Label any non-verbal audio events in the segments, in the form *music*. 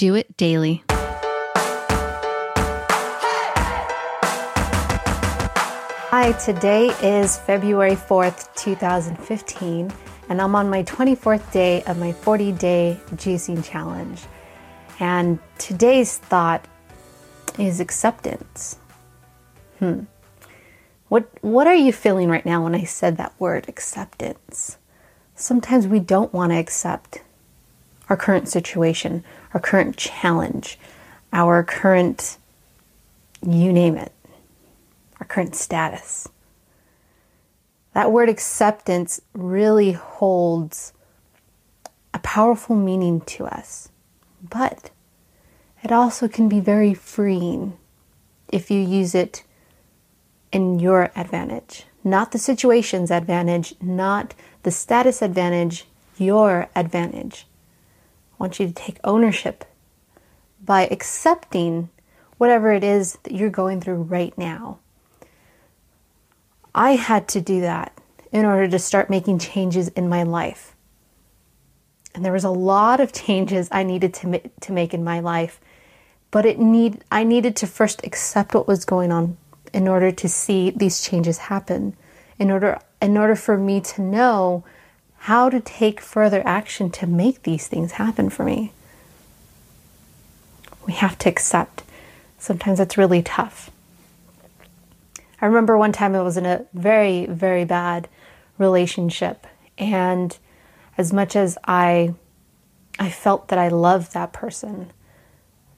Do it daily. Hi, today is February 4th, 2015, and I'm on my 24th day of my 40 day juicing challenge. And today's thought is acceptance. Hmm. What, what are you feeling right now when I said that word, acceptance? Sometimes we don't want to accept our current situation, our current challenge, our current, you name it our current status. That word acceptance really holds a powerful meaning to us, but it also can be very freeing if you use it in your advantage, not the situation's advantage, not the status advantage, your advantage. Want you to take ownership by accepting whatever it is that you're going through right now. I had to do that in order to start making changes in my life. And there was a lot of changes I needed to, to make in my life, but it need I needed to first accept what was going on in order to see these changes happen. In order in order for me to know how to take further action to make these things happen for me. We have to accept. Sometimes it's really tough. I remember one time I was in a very, very bad relationship. And as much as I I felt that I loved that person,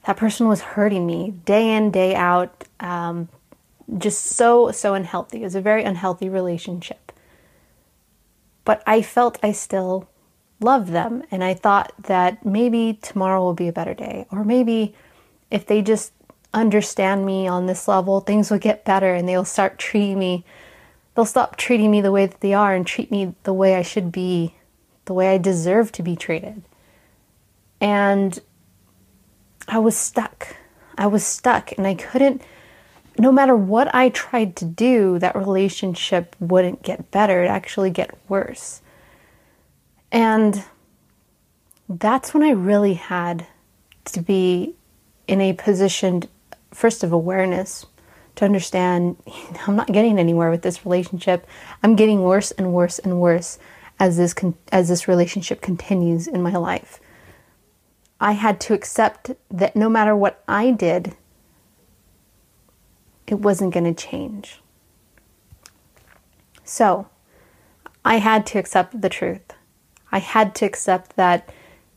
that person was hurting me day in, day out. Um, just so, so unhealthy. It was a very unhealthy relationship. But I felt I still loved them. And I thought that maybe tomorrow will be a better day. Or maybe if they just understand me on this level, things will get better and they'll start treating me, they'll stop treating me the way that they are and treat me the way I should be, the way I deserve to be treated. And I was stuck. I was stuck and I couldn't, no matter what I tried to do, that relationship wouldn't get better. It actually get worse. And that's when I really had to be in a position first of awareness to understand *laughs* I'm not getting anywhere with this relationship. I'm getting worse and worse and worse as this con- as this relationship continues in my life. I had to accept that no matter what I did, it wasn't going to change. So, I had to accept the truth. I had to accept that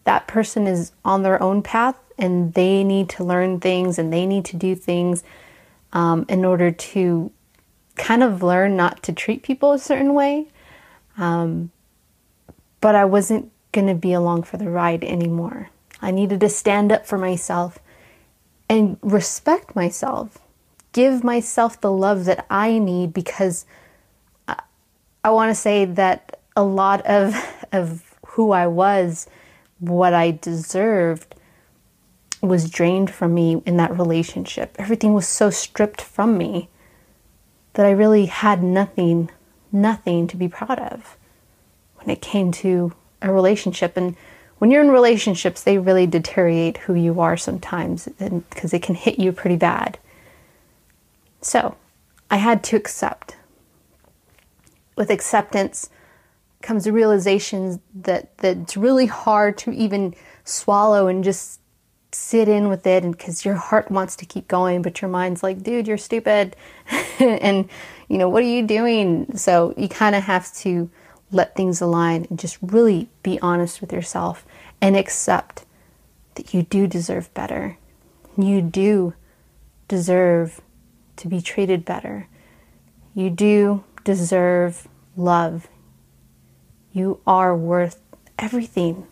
that person is on their own path and they need to learn things and they need to do things um, in order to kind of learn not to treat people a certain way. Um, but I wasn't going to be along for the ride anymore. I needed to stand up for myself and respect myself, give myself the love that I need because I, I want to say that a lot of, *laughs* of who I was, what I deserved, was drained from me in that relationship. Everything was so stripped from me that I really had nothing, nothing to be proud of when it came to a relationship. And when you're in relationships, they really deteriorate who you are sometimes because it can hit you pretty bad. So I had to accept. With acceptance comes a realization that, that it's really hard to even swallow and just sit in with it and because your heart wants to keep going but your mind's like dude you're stupid. *laughs* And you know what are you doing? So you kind of have to let things align and just really be honest with yourself and accept that you do deserve better. You do deserve to be treated better you do deserve love you are worth everything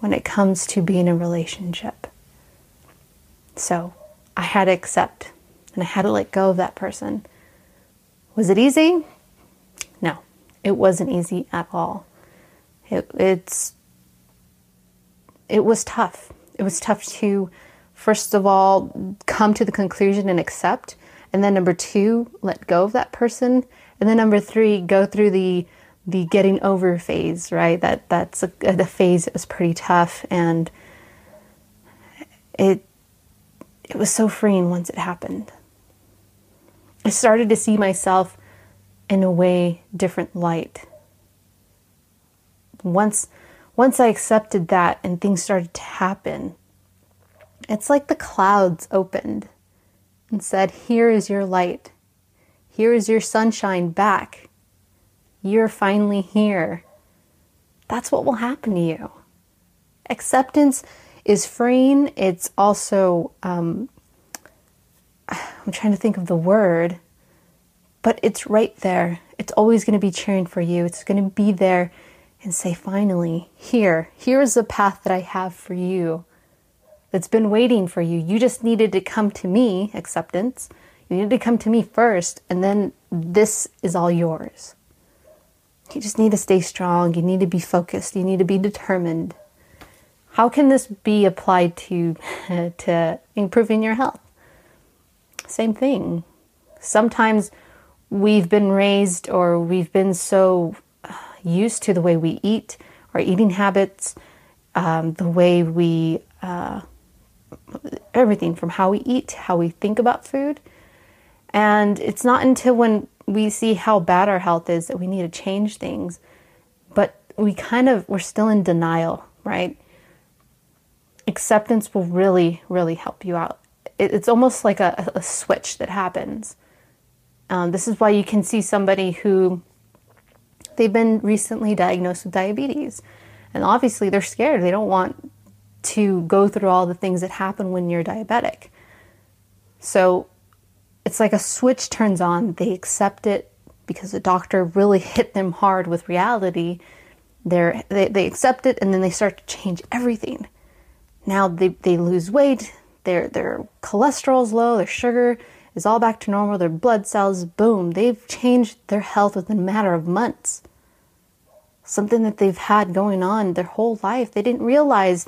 when it comes to being in a relationship. So I had to accept and I had to let go of that person. Was it easy? No, it wasn't easy at all. It, it's it was tough. It was tough to first of all come to the conclusion and accept, and then number two, let go of that person, and then number three, go through the the getting over phase, right? That that's a, the phase that was pretty tough, and it it was so freeing once it happened. I started to see myself in a way different light. Once once I accepted that and things started to happen, it's like the clouds opened and said, Here is your light. Here is your sunshine back. You're finally here. That's what will happen to you. Acceptance is freeing. It's also, um, I'm trying to think of the word, but it's right there. It's always going to be cheering for you. It's going to be there and say, finally, here, here is the path that I have for you that's been waiting for you. You just needed to come to me, acceptance. You needed to come to me first, and then this is all yours. You just need to stay strong. You need to be focused. You need to be determined. How can this be applied to *laughs* to improving your health? Same thing. Sometimes we've been raised or we've been so used to the way we eat, our eating habits, um, the way we, uh, everything from how we eat, how we think about food. And it's not until when we see how bad our health is that we need to change things. But we kind of, we're still in denial, right? Acceptance will really, really help you out. it's almost like a, a switch that happens. Um, this is why you can see somebody who they've been recently diagnosed with diabetes. And obviously, they're scared. They don't want to go through all the things that happen when you're diabetic. So it's like a switch turns on. They accept it because the doctor really *laughs* hit them hard with reality. They're, they, they accept it and then they start to change everything. Now they, they lose weight, their, their cholesterol's low, their sugar is all back to normal, their blood cells, boom, they've changed their health within a matter of months. Something that they've had going on their whole life. They didn't realize,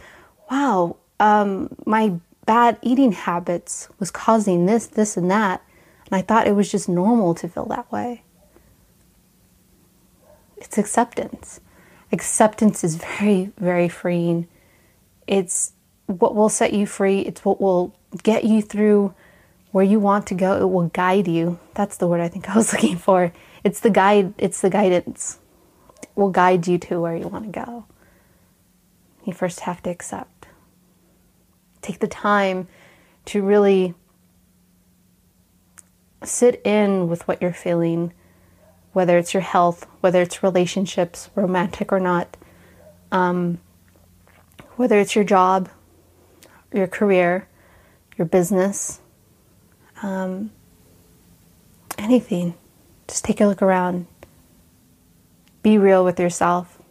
wow, um, my bad eating habits was causing this, this, and that. And I thought it was just normal to feel that way. It's acceptance. Acceptance is very, very freeing. It's what will set you free, it's what will get you through where you want to go. It will guide you. That's the word I think I was *laughs* looking for. It's the guide, it's the guidance. It will guide you to where you want to go. You first have to accept. Take the time to really sit in with what you're feeling, whether it's your health, whether it's relationships, romantic or not, um, whether it's your job, your career, your business, um, anything. Just take a look around. Be real with yourself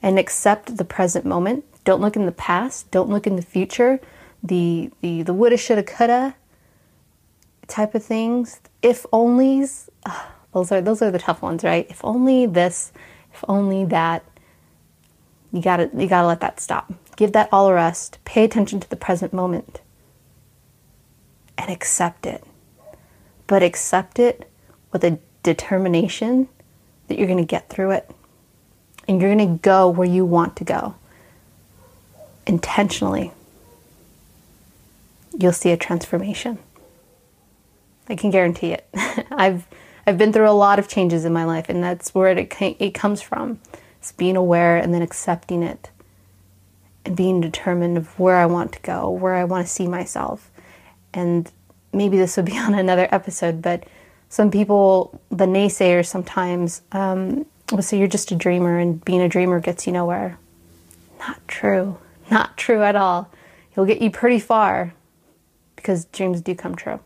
and accept the present moment. Don't look in the past. Don't look in the future. The the the woulda, shoulda, coulda type of things. If onlys. Ah, those are those are the tough ones, right? If only this. If only that. You gotta you gotta let that stop. Give that all a rest. Pay attention to the present moment and accept it. But accept it with a determination that you're to get through it and you're going to go where you want to go intentionally. You'll see a transformation. I can guarantee it. *laughs* I've I've been through a lot of changes in my life, and that's where it it comes from. It's being aware and then accepting it, and being determined of where I want to go, where I want to see myself, and maybe this would be *laughs* on another episode, but some people, the naysayers sometimes, um, will say you're just a dreamer and being a dreamer gets you nowhere. Not true. Not true at all. He'll get you pretty far because dreams do come true.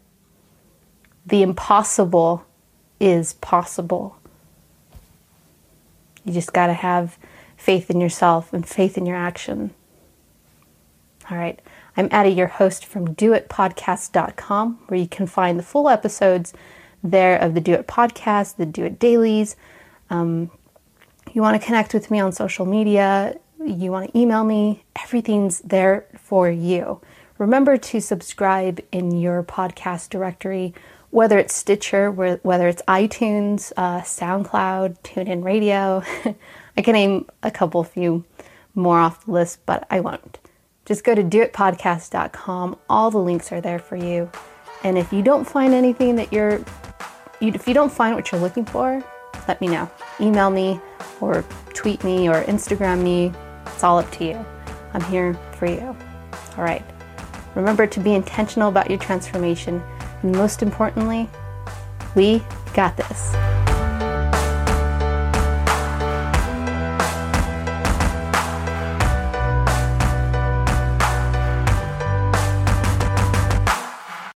The impossible is possible. You just got to have faith in yourself and faith in your action. All right. I'm Addie, your host from doitpodcast.com, where you can find the full episodes there of the Do It podcast, the Do It dailies. Um, you want to connect with me on social media, you want to email me, everything's there for you. Remember to subscribe in your podcast directory, whether it's Stitcher, whether it's iTunes, uh, SoundCloud, TuneIn Radio. *laughs* I can name a couple few more off the list, but I won't. just go to doitpodcast.com. All the links are there for you. And if you don't find anything that you're, if you don't find what you're looking for, let me know. Email me or tweet me or Instagram me. It's all up to you. I'm here for you. All right. Remember to be intentional about your transformation. And most importantly, we got this.